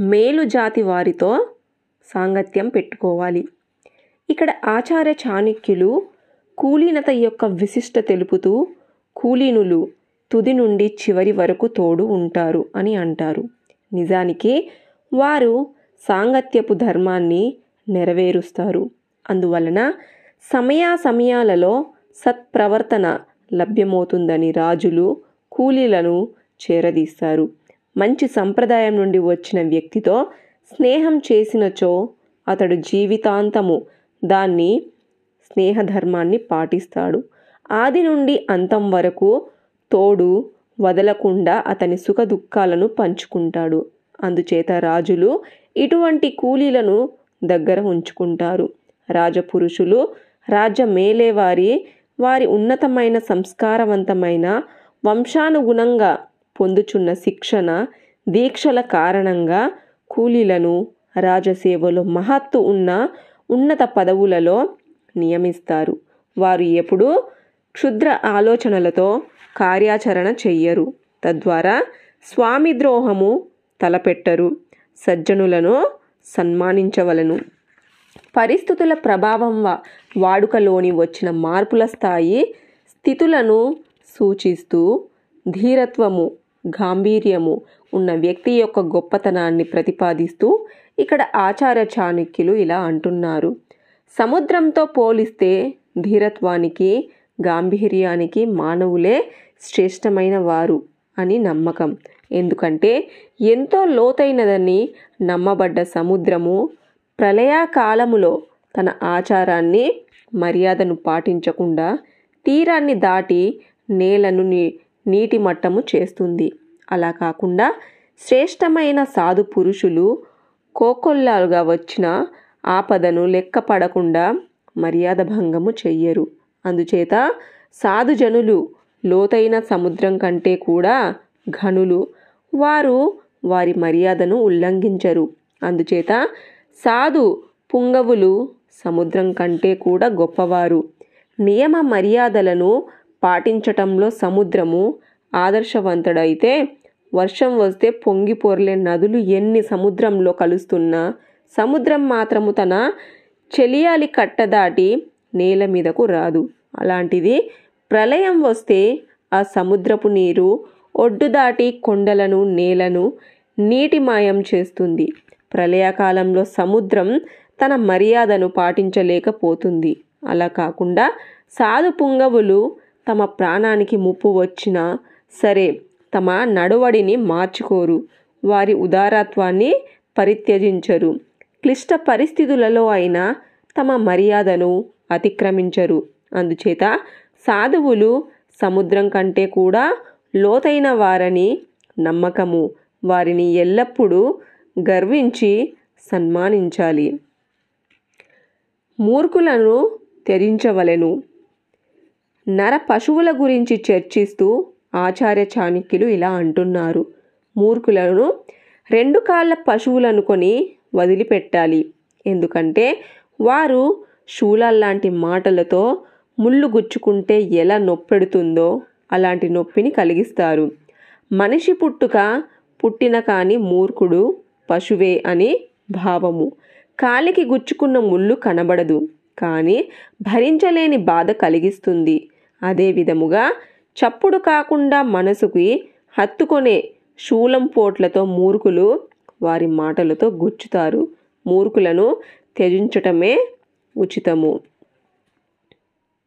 మేలు జాతి వారితో సాంగత్యం పెట్టుకోవాలి. ఇక్కడ ఆచార్య చాణక్యులు కూలీనత యొక్క విశిష్ట తెలుపుతూ కూలీనులు తుది నుండి చివరి వరకు తోడు ఉంటారు అని అంటారు. నిజానికి వారు సాంగత్యపు ధర్మాన్ని నెరవేరుస్తారు. అందువలన సమయా సమయాలలో సత్ప్రవర్తన లభ్యమవుతుందని రాజులు కూలీలను చేరదీస్తారు. మంచి సంప్రదాయం నుండి వచ్చిన వ్యక్తితో స్నేహం చేసినచో అతడు జీవితాంతము దాన్ని స్నేహధర్మాన్ని పాటిస్తాడు. ఆది నుండి అంతం వరకు తోడు వదలకుండా అతని సుఖ దుఃఖాలను పంచుకుంటాడు. అందుచేత రాజులు ఇటువంటి కూలీలను దగ్గర ఉంచుకుంటారు. రాజపురుషులు రాజ్య మేలేవారి వారి ఉన్నతమైన సంస్కారవంతమైన వంశానుగుణంగా పొందుచున్న శిక్షణ దీక్షల కారణంగా కూలీలను రాజసేవలో మహత్తు ఉన్న ఉన్నత పదవులలో నియమిస్తారు. వారు ఎప్పుడూ క్షుద్ర ఆలోచనలతో కార్యాచరణ చెయ్యరు. తద్వారా స్వామి ద్రోహము తలపెట్టరు. సజ్జనులను సన్మానించవలను. పరిస్థితుల ప్రభావం వాడుకలోని వచ్చిన మార్పుల స్థాయి స్థితులను సూచిస్తూ ధీరత్వము గాంభీర్యము ఉన్న వ్యక్తి యొక్క గొప్పతనాన్ని ప్రతిపాదిస్తూ ఇక్కడ ఆచార్య చాణక్యులు ఇలా అంటున్నారు. సముద్రంతో పోలిస్తే ధీరత్వానికి గాంభీర్యానికి మానవులే శ్రేష్టమైన వారు అని నమ్మకం. ఎందుకంటే ఎంతో లోతైనదని నమ్మబడ్డ సముద్రము ప్రళయాకాలములో తన ఆచారాన్ని మర్యాదను పాటించకుండా తీరాన్ని దాటి నేలను నీ నీటి మట్టము చేస్తుంది. అలా కాకుండా శ్రేష్టమైన సాధు పురుషులు కోకొల్లాలుగా వచ్చిన ఆపదను లెక్క పడకుండా మర్యాద భంగము చెయ్యరు. అందుచేత సాధుజనులు లోతైన సముద్రం కంటే కూడా ఘనులు. వారు వారి మర్యాదను ఉల్లంఘించరు. అందుచేత సాధు పుంగవులు సముద్రం కంటే కూడా గొప్పవారు. నియమ మర్యాదలను పాటించటంలో సముద్రము ఆదర్శవంతుడైతే వర్షం వస్తే పొంగి పొర్లే నదులు ఎన్ని సముద్రంలో కలుస్తున్నా సముద్రం మాత్రము తన చెలియాలి కట్ట దాటి నేల మీదకు రాదు. అలాంటిది ప్రళయం వస్తే ఆ సముద్రపు నీరు ఒడ్డు దాటి కొండలను నేలను నీటి మాయం చేస్తుంది. ప్రళయకాలంలో సముద్రం తన మర్యాదను పాటించలేకపోతుంది. అలా కాకుండా సాధు పుంగవులు తమ ప్రాణానికి ముప్పు వచ్చినా సరే తమ నడవడిని మార్చుకోరు. వారి ఉదారత్వాన్ని పరిత్యజించరు. క్లిష్ట పరిస్థితులలో అయినా తమ మర్యాదను అతిక్రమించరు. అందుచేత సాధువులు సముద్రం కంటే కూడా లోతైన వారని నమ్మకము. వారిని ఎల్లప్పుడూ గర్వించి సన్మానించాలి. మూర్ఖులను త్యజించవలెను. నర పశువుల గురించి చర్చిస్తూ ఆచార్య చాణక్యులు ఇలా అంటున్నారు. మూర్ఖులను రెండు కాళ్ళ పశువులను కొని వదిలిపెట్టాలి. ఎందుకంటే వారు శూలాల్లాంటి మాటలతో ముళ్ళు గుచ్చుకుంటే ఎలా నొప్పెడుతుందో అలాంటి నొప్పిని కలిగిస్తారు. మనిషి పుట్టుక పుట్టిన కాని మూర్ఖుడు పశువే అని భావము. కాలికి గుచ్చుకున్న ముళ్ళు కనబడదు. కానీ భరించలేని బాధ కలిగిస్తుంది. అదే విధముగా చప్పుడు కాకుండా మనసుకి హత్తుకొనే శూలం పోట్లతో మూర్ఖులు వారి మాటలతో గుచ్చుతారు. మూర్ఖులను త్యజించటమే ఉచితము.